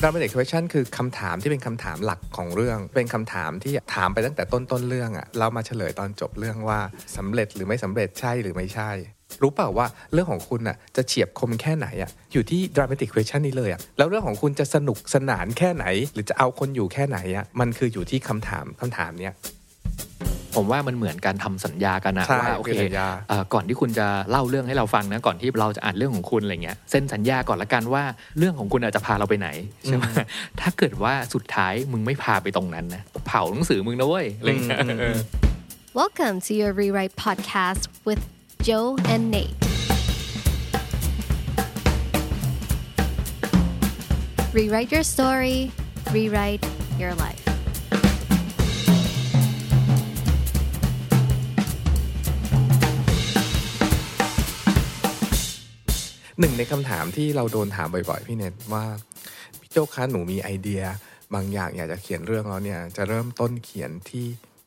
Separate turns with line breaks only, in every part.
dramatic question คือคำถามที่เป็นคำถามหลักของเรื่อง เป็นคำถามที่ถามไปตั้งแต่ต้นต้นเรื่องอะเรามาเฉลยตอนจบเรื่องว่าสำเร็จหรือไม่สำเร็จใช่หรือไม่ใช่ รู้เปล่าว่าเรื่องของคุณน่ะจะเฉียบคมแค่ไหนอะอยู่ที่ dramatic question นี้เลยอะแล้วเรื่องของคุณจะสนุกสนานแค่ไหน หรือจะเอาคนอยู่แค่ไหนอะมันคืออยู่ที่คำถามคำถามเนี้ย
ผมว่ามันเหมือนการทำสัญญากันนะ
ใช่
ว่าโอเค
คือสัญญา
เอ่อก่อนที่คุณจะเล่าเรื่องให้เราฟังนะก่อนที่เราจะอ่านเรื่องของคุณอะไรเงี้ยเซ็นสัญญาก่อนละกันว่าเรื่องของคุณอาจจะพาเราไปไหนใช่ไหมถ้าเกิดว่าสุดท้ายมึงไม่พาไปตรงนั้นนะเผาหนังสือมึงนะเว้ยอะไรเงี้ยเออ
Welcome to your Rewrite podcast with Joe and Nate. Rewrite your story, rewrite your life.
หนึ่งในคำถามที่เราโดนถามบ่อยๆ พี่เน็ตว่าพี่โจ้คะหนูมีไอเดีย บางอย่างอยากจะเขียนเรื่องแล้วเนี่ยจะเริ่มต้นเขียนที่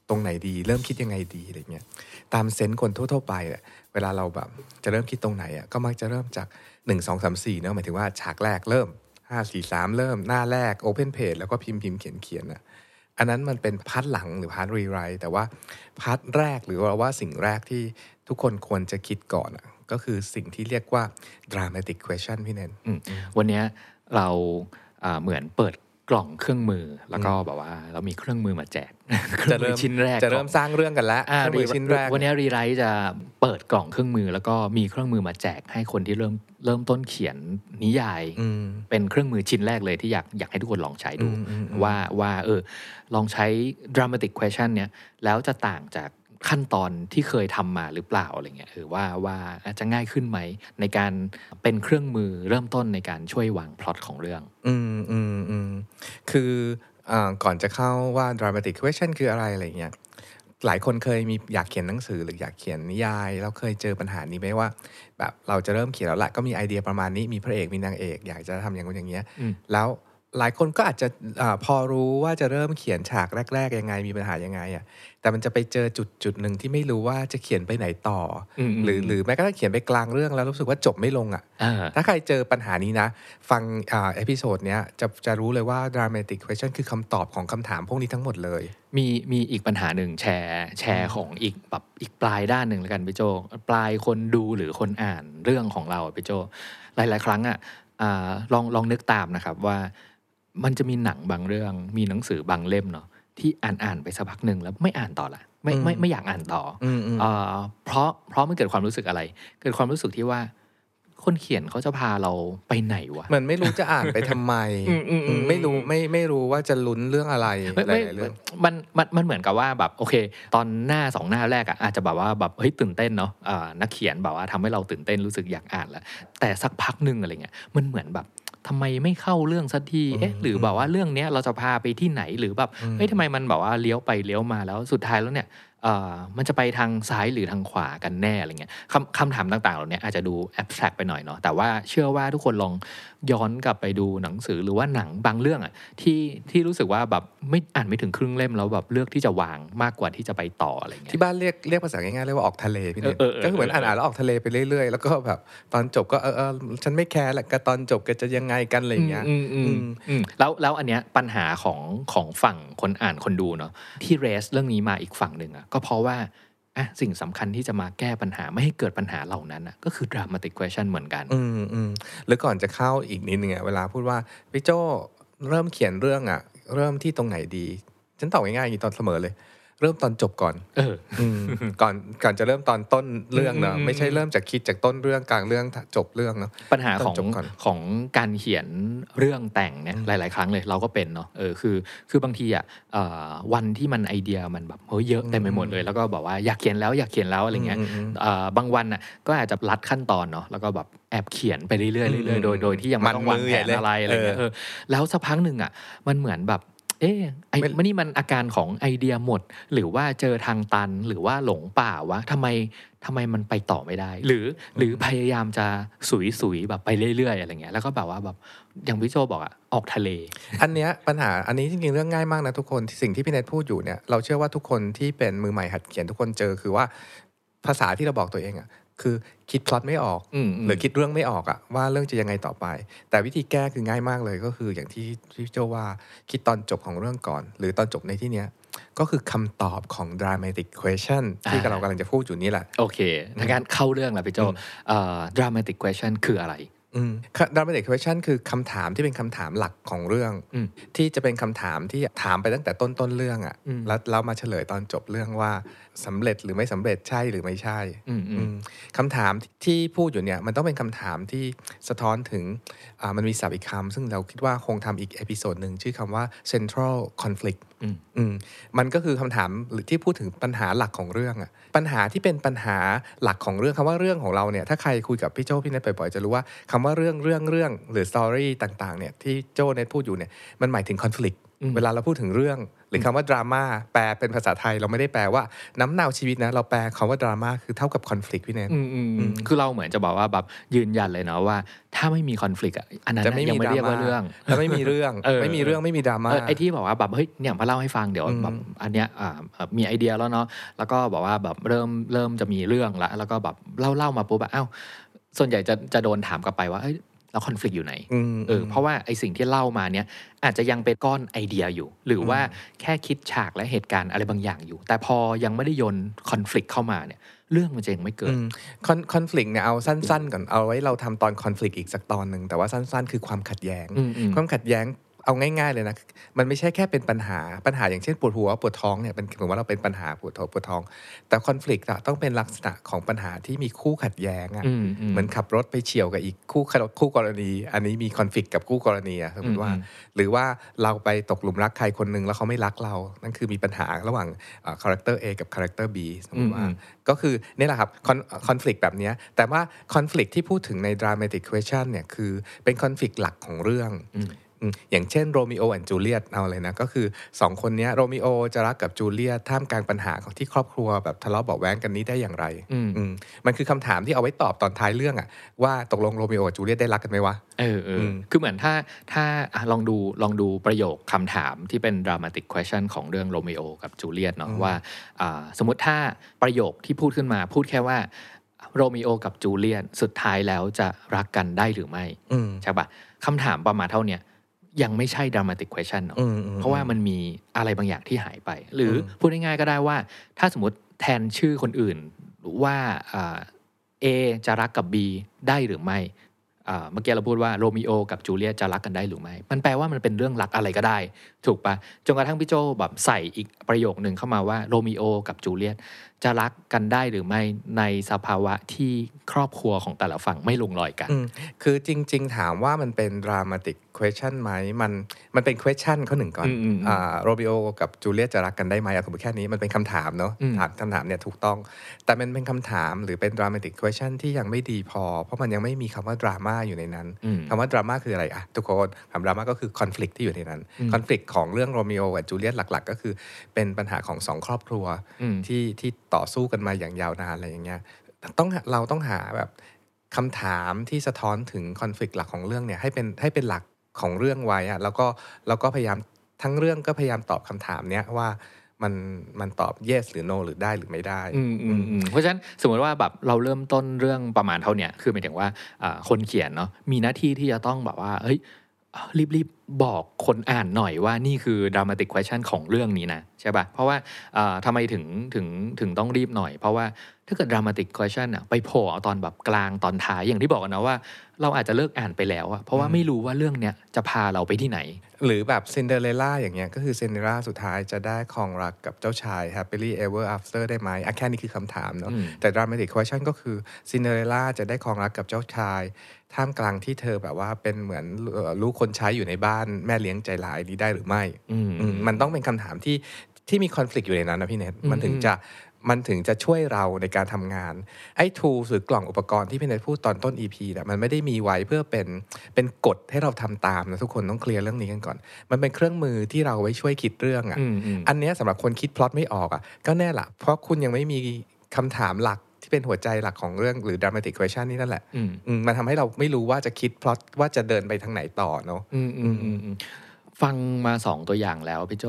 ตรงไหนดี เริ่มคิดยังไงดีอะไรเงี้ยตาม sense คนทั่วๆไปอะเวลาเราแบบจะเริ่มคิดตรงไหนอะก็มักจะเริ่มจาก 1 2 3 4เนอะหมายถึงว่าฉากแรกเริ่ม 5 4 3 เริ่มหน้าแรก Open Page แล้วก็พิมพ์พิมพ์เขียนเขียนอะอันนั้นมันเป็น part หลังหรือ part rewrite แต่ว่า part แรกหรือว่าว่าสิ่งแรกที่ ทุกคนควรจะคิดก่อนอะก็คือสิ่งที่เรียกว่า dramatic question พี่เนน
อืมวันเนี้ยเราอ่าเหมือนเปิดกล่องเครื่องมือแล้วก็แบบว่าเรามีเครื่องมือมาแจกเครื่องมือชิ้นแรก
จะเริ่ม
ก่อน
สร้างเรื่องกันแล้ว
อ่า
เครื่องมือชิ้นแรก
วันนี้รีไรต์จะเปิดกล่องเครื่องมือ แล้วก็มีเครื่องมือมาแจกให้คนที่เริ่มเริ่มต้นเขียนนิยาย
อืม
เป็นเครื่องมือชิ้นแรกเลยที่อยากอยากให้ทุกคนลองใช้ดู
อืมอืมอืม
ว่าว่าเออลองใช้ dramatic question เนี่ยแล้วจะต่างจาก ขั้นตอนที่เคยทำมาหรือเปล่าอะไรเงี้ยเออว่าว่าอาจจะง่ายขึ้นไหม ในการเป็นเครื่องมือเริ่มต้นในการช่วยวางพล็อตของเรื่อง
อืมอืมอืมคืออ่าก่อนจะเข้าว่า dramatic question คืออะไรอะไรเงี้ยหลายคนเคยมีอยากเขียนหนังสือหรืออยากเขียนนิยายแล้วเคยเจอปัญหานี้ไหมว่า แบบเราจะเริ่มเขียนแล้วแหละก็มีไอเดียประมาณนี้มีพระเอกมีนางเอก อยากจะทำอย่างนู้นอย่างเงี้ย
อืม
แล้ว หลายคนก็อาจจะอาพอรู้ว่าจะเริ่มเขียนฉากแรก ๆ ยังไงมีปัญหายังไงอะแต่มันจะไปเจอจุดจุดหนึ่งที่ไม่รู้ว่าจะเขียนไปไหนต่ออ
ม
หรือหรือแม้กระทั่งเขียนไปกลางเรื่องแล้วรู้สึกว่าจบไม่ลงอะ
อ่า
ถ้าใครเจอปัญหานี้นะ ฟังอ่า episode เนี้ยจะจะรู้เลยว่า dramatic question คือคำตอบของคำถามพวกนี้ทั้งหมดเลย
มีมีอีกปัญหาหนึ่งแชร์แชร์ของอีกแบบอีกปลายด้านหนึ่งแล้วกันพี่โจ ปลายคนดูหรือคนอ่านเรื่องของเราอะพี่โจ หลาย ๆ ครั้งอะอ่าลองลองนึกตามนะครับว่า มันจะมีหนังบางเรื่อง มีหนังสือบางเล่มเนาะที่อ่านอ่านไปสักพักหนึ่งแล้วไม่อ่านต่อละไม่ไม่ไม่อยากอ่านต่ออ
อืมอืม
เอ่อเพราะเพราะมันเกิดความรู้สึกอะไร เกิดความรู้สึกที่ว่า คนเขียนเขาจะพาเราไปไหนวะ
เหมือนไม่รู้จะอ่านไปทำไม
อืมอืมอืม
ไม่รู้ไม่ไม่รู้ว่าจะลุ้นเรื่องอะไร
ไม่
ห
ไม่
ลายๆเรื่อง
มันมันมันเหมือนกับว่าแบบโอเค ตอนหน้าสองหน้าแรกอะอาจจะแบบว่าแบบเฮ้ยตื่นเต้นเนาะอ่านักเขียนแบบว่าทำให้เราตื่นเต้นรู้สึกอยากอ่านแล้วแต่สักพักหนึ่งอะไรเงี้ยมันเหมือนแบบ ทำไมไม่เข้าเรื่องสักทีเอ๊ะหรือแบบว่าเรื่องเนี้ยเราจะพาไปที่ไหนหรือแบบเฮ้ยทำไมมันแบบว่าเลี้ยวไปเลี้ยวมาแล้วสุดท้ายแล้วเนี่ยเอ่อ มันจะไปทางซ้ายหรือทางขวากันแน่อะไรเงี้ยคำคำถามต่างๆเหล่านี้อาจจะดูแอบแทรกไปหน่อยเนาะแต่ว่าเชื่อว่าทุกคนลองย้อนกลับไปดูหนังสือหรือว่าหนังบางเรื่องอะที่ที่รู้สึกว่าแบบไม่อ่านไม่ถึงครึ่งเล่มแล้วแบบเลือกที่จะวางมากกว่าที่จะไปต่ออะไรเงี้ย
ที่บ้านเรียกเรียกภาษาง่ายๆเรียกว่าออกทะเลพี่เนย
เออเออเออ
ก็คือเหมือนอ่านอ่านแล้วออกทะเลไปเรื่อยๆ แล้วก็แบบตอนจบก็เออเออฉันไม่แคร์แหละก็ตอนจบก็จะยังไงกันอะไรอย่างเงี้ย
อืมอืม
อื
อื
ม
มอืมแล้วแล้วอันเนี้ยปัญหาของของฝั่งคนอ่านคนดูเนาะที่เรสเรื่องนี้มาอีกฝั่งหนึ่งอะก็เพราะว่าอะสิ่งสำคัญที่จะมาแก้ปัญหาไม่ให้เกิดปัญหาเหล่านั้นอะก็คือ dramatic question เหมือนกัน
อืมอืมหรือก่อนจะเข้าอีกนิดนึงอะเวลาพูดว่าพี่โจเริ่มเขียนเรื่องอะ เริ่มที่ตรงไหนดี ฉันตอบง่ายๆอย่างนี้ตอนเสมอเลย เริ่มตอนจบก่อน
เออ
อืมก่อนก่อนจะเริ่มตอนต้นเรื่องเนอะ
อืม
ไม่ใช่เริ่มจากคิดจากต้นเรื่องกลางเรื่องจบเรื่องเนาะ
ปัญหาของ
ต้องจบก่อน
ของการเขียนเรื่องแต่งเนี่ยหลาย ๆ ครั้งเลยเราก็เป็นเนาะเออคือ คือบางทีอะเอ่อวันที่มันไอเดียมันแบบเฮ้ยเยอะเต็มไปหมดเลย แล้วก็บอกว่าอยากเขียนแล้วอยากเขียนแล้วอะไรเงี้ย
อืมอืม
เอ่อบางวันอะก็อาจจะลัดขั้นตอนเนาะแล้วก็แบบแอบเขียนไปเรื่อยๆเรื่อยๆโดยโดยที่ยังไม่ต้องวางแผนอะไรอะไรเงี้ยเออแล้วสักพักหนึ่งอะมันเหมือนแบบ เอ๊ะไอ้
ไม่
มันนี่มันอาการของไอเดียหมด หรือว่าเจอทางตันหรือว่าหลงป่าวะทำไมทำไมมันไปต่อไม่ได้ หรือหรือพยายามจะสุยสุยๆแบบไปเรื่อยๆอะไรเงี้ยแล้วก็แบบว่าแบบอย่างพี่โจบอกอะออกทะเล
อันเนี้ยปัญหาอันนี้จริงๆเรื่องง่ายมากนะทุกคนสิ่งที่พี่เนทพูดอยู่เนี่ยเราเชื่อว่าทุกคนที่เป็นมือใหม่หัดเขียนทุกคนเจอคือว่าภาษาที่เราบอกตัวเองอะ คือคิดพล็อตไม่ออก
อืมม
หรือคิดเรื่องไม่ออกอะว่าเรื่องจะยังไงต่อไป แต่วิธีแก้คือง่ายมากเลยก็คืออย่างที่ที่โจว่าคิดตอนจบของเรื่องก่อน หรือตอนจบในที่เนี้ยก็คือคำตอบของ dramatic question ที่เรากำลังจะพูดอยู่นี่แหละ
โอเคถ้างั้นเข้าเรื่องแล้วพี่โจเอ่อ dramatic question คืออะไร
อืม dramatic question คือคำถามที่เป็นคำถามหลักของเรื่อง
อืม
ที่จะเป็นคำถามที่ถามไปตั้งแต่ต้นต้นๆเรื่องอะ
อืม
แล้วเรามาเฉลยตอนจบเรื่องว่า สำเร็จหรือไม่สำเร็จใช่หรือไม่ใช่
อืมอืม
อืมคำถามที่พูดอยู่เนี่ยมันต้องเป็นคำถามที่สะท้อนถึงอ่ามันมีศัพท์อีกคำซึ่งเราคิดว่าคงทำอีก episode หนึ่งชื่อคำว่า central conflict
อืม
อืมมันก็คือคำถามหรือที่พูดถึงปัญหาหลักของเรื่องอะปัญหาที่เป็นปัญหาหลักของเรื่องคำว่าเรื่องของเราเนี่ยถ้าใครคุยกับพี่โจพี่เนทบ่อยๆจะรู้ว่าคำว่าเรื่องเรื่องเรื่องหรือ story ต่างๆเนี่ยที่โจเนทพูดอยู่เนี่ยมันหมายถึง conflict
อืม
เวลาเราพูดถึงเรื่อง หรือคำว่าดราม่าแปลเป็นภาษาไทย เราไม่ได้แปลว่าน้ำเนาชีวิตนะเราแปลคำว่าดราม่าคือเท่ากับ conflict พี่เนท
อืมอืมอืมคือเราเหมือนจะบอกว่าแบบยืนยันเลยเนาะว่า ถ้าไม่มีคอน FLICT อะอันนั้น
จะ
น่ะ
ไม่
ยั
มี
งไม่
ดรา
เรียก
ม่า
ว่าเรื่อง
จะไม่มีเรื่อง
เออ
ไม่มีเรื่องไม่มีดราม่า
เออไอ้ที่บอกว่าแบบเฮ้ยเนี่ยมาเล่าให้ฟังเดี๋ยว
อืม
แบบอันเนี้ยอ่าอ่ามีไอเดียแล้วเนาะแล้วก็บอกว่าแบบเริ่มเริ่มจะมีเรื่องละแล้วก็แบบเล่าเล่ามาปุ๊บอะอ้าวส่วนใหญ่จะจะโดนถามกลับไปว่าเอ้ย แล้วคอน FLICT อยู่ไหน
อืม
เออเพราะว่าไอสิ่งที่เล่ามาเนี่ยอาจจะยังเป็นก้อนไอเดียอยู่ หรือว่าแค่คิดฉากและเหตุการณ์อะไรบางอย่างอยู่ แต่พอยังไม่ได้โยนคอน FLICT เข้ามาเนี่ยเรื่องมันจะยังไม่เกิด
คอนคอนฟ lict เนี่ยเอาสั้น ๆ ก่อนเอาไว้เราทำตอนคอนฟ lict อีกสักตอนหนึ่งแต่ว่าสั้น ๆ คือความขัดแย้ง
อืมอืม
ความขัดแย้ง เอาง่าย ๆเลยนะ มันไม่ใช่แค่เป็นปัญหา ปัญหาอย่างเช่นปวดหัวปวดท้องเนี่ยเป็นถือว่าเราเป็นปัญหาปวดท้องปวดท้อง แต่คอนฟ lict อะต้องเป็นลักษณะของปัญหาที่มีคู่ขัดแย้งอะ
อืมอืม
เหมือนขับรถไปเฉียวกับอีกคู่คู่กรณี อันนี้มีคอนฟ lict กับคู่กรณีอะสมมติว่า
อืม
หรือว่าเราไปตกหลุมรักใครคนหนึ่งแล้วเขาไม่รักเรา นั่นคือมีปัญหาระหว่างคาแรคเตอร์ A กับคาแรคเตอร์ B สมมติว่า
อืม
ก็คือนี่แหละครับคอนฟ lict แบบเนี้ยแต่ว่าคอนฟ lict ที่พูดถึงใน dramatic question เนี่ยคือเป็นคอนฟ lict หลักของเรื่อง
อืม
อืมอย่างเช่น Romeo and Juliet เอาเลยนะ ก็คือสองคนเนี้ยโรมิโอจะรักกับจูเลียตท่ามกลางปัญหาของที่ครอบครัวแบบทะเลาะเบาะแว้งกันนี้ได้อย่างไร
อืม
อืมมันคือคำถามที่เอาไว้ตอบตอนท้ายเรื่องอะว่าตกลงโรมิโอกับจูเลียตได้รักกันไหมวะ
เออเอออ
ม
คือเหมือนถ้าถ้าอะลองดูลองดูประโยคคำถามที่เป็น dramatic question ของเรื่องโรมิโอกับจูเลียตเนาะว่าอ่าสมมติถ้าประโยคที่พูดขึ้นมาพูดแค่ว่าโรมิโอกับจูเลียตสุดท้ายแล้วจะรักกันได้หรือไม่
อืม
ใช่ปะคำถามประมาณเท่าเนี้ย ยังไม่ใช่ dramatic question เนาะ
อืมอืม
เพราะว่ามันมีอะไรบางอย่างที่หายไป หรืออ
ม
พูดง่ายๆก็ได้ว่า ถ้าสมมติแทนชื่อคนอื่นว่าอ่า A จะรักกับ B ได้หรือไม่อ่าเมื่อกี้เราพูดว่าโรมิโอกับจูเลียตจะรักกันได้หรือไม่ มันแปลว่ามันเป็นเรื่องรักอะไรก็ได้ ถูกปะจนกระทั่งพี่โจแบบใส่อีกประโยคหนึ่งเข้ามาว่าโรมิโอกับจูเลียตจะรักกันได้หรือไม่ในสภาวะที่ครอบครัวของแต่ละฝั่งไม่ลงรอยกัน
อืมคือจริง ๆ ถามว่ามันเป็น dramatic question ไหมมันมันเป็น question ข้อหนึ่งก่อน
อืมอืมอืม
อ่าโรมิโอกับจูเลียตจะรักกันได้ไหมอะสมมติแค่นี้มันเป็นคำถามเนาะ
อืม
ถามคำถามเนี่ยถูกต้อง แต่มันเป็นคำถามหรือเป็น dramatic question ที่ยังไม่ดีพอ เพราะมันยังไม่มีคำว่าดราม่าอยู่ในนั้น
อืม
คำว่าดราม่าคืออะไรอะทุกคนคำดราม่าก็คือคอน FLICT ที่อยู่ในนั้น
อืม
คอน FLICT ของเรื่องโรมิโอกับจูเลียตหลัก ๆ ก็คือเป็นปัญหาของสองครอบครัว
อืม
ที่ที่ต่อสู้กันมาอย่างยาวนานอะไรอย่างเงี้ยต้องเราต้องหาแบบคำถามที่สะท้อนถึงคอน FLICT หลักของเรื่องเนี่ยให้เป็นให้เป็นหลัก ของเรื่องไว้อะแล้วก็แล้วก็พยายามทั้งเรื่องก็พยายามตอบคำถามเนี้ยว่ามันมันตอบ yes หรือ no หรือได้หรือไม่ได้
อืมอืมอืมเพราะฉะนั้นสมมติว่าแบบเราเริ่มต้นเรื่องประมาณเท่าเนี้ยคือหมายถึงว่าอ่าคนเขียนเนาะมีหน้าที่ที่จะต้องแบบว่าเฮ้ยรีบรี บๆบอกคนอ่านหน่อยว่านี่คือ dramatic question ของเรื่องนี้นะใช่ปะ่ะ เพราะว่าอ่าทำไมถึงถึงถึงต้องรีบหน่อย เพราะว่าถ้าเกิด dramatic question อะไปโผล่เอาตอนแบบกลางตอนท้ายอย่างที่บอกกันนะว่า เราอาจจะเลิกอ่านไปแล้วอะเพราะว่าไม่รู้ว่าเรื่องเนี้ยจะพาเราไปที่ไหน
หรือแบบซินเดอเรลล่าอย่างเงี้ยก็คือซินเดอเรลล่าสุดท้ายจะได้ครองรักกับเจ้าชาย happily ever after ได้ไหมอะแค่นี้คือคำถามเนาะ
อืม
แต่ dramatic question ก็คือซินเดอเรลล่าจะได้ครองรักกับเจ้าชาย ท่ามกลางที่เธอแบบว่าเป็นเหมือนเอ่อลูกคนใช้อยู่ในบ้านแม่เลี้ยงใจร้ายนี้ได้หรือไม่
อืม
อืมมันต้องเป็นคำถามที่ที่มี conflict อยู่ในนั้นนะพี่เนท
อืม
มันถึงจะมันถึงจะช่วยเราในการทำงานไอ้ tools หรือกล่องอุปกรณ์ที่พี่เนทพูดตอนต้น EP เนี่ยมันไม่ได้มีไว้เพื่อเป็นเป็นกฎให้เราทำตามนะทุกคนต้องเคลียร์เรื่องนี้กันก่อน มันเป็นเครื่องมือที่เราไว้ช่วยคิดเรื่องอะ
อืมอืม
อันเนี้ยสำหรับคนคิดพล็อตไม่ออกอะก็แน่ละเพราะคุณยังไม่มีคำถามหลัก ที่เป็นหัวใจหลักของเรื่องหรือ dramatic question นี่นั่นแหละ
อืม
อืมมันทำให้เราไม่รู้ว่าจะคิดพล็อตว่าจะเดินไปทางไหนต่อเนาะ
อืมอืมอืมอืมฟังมาสองตัวอย่างแล้วพี่โจ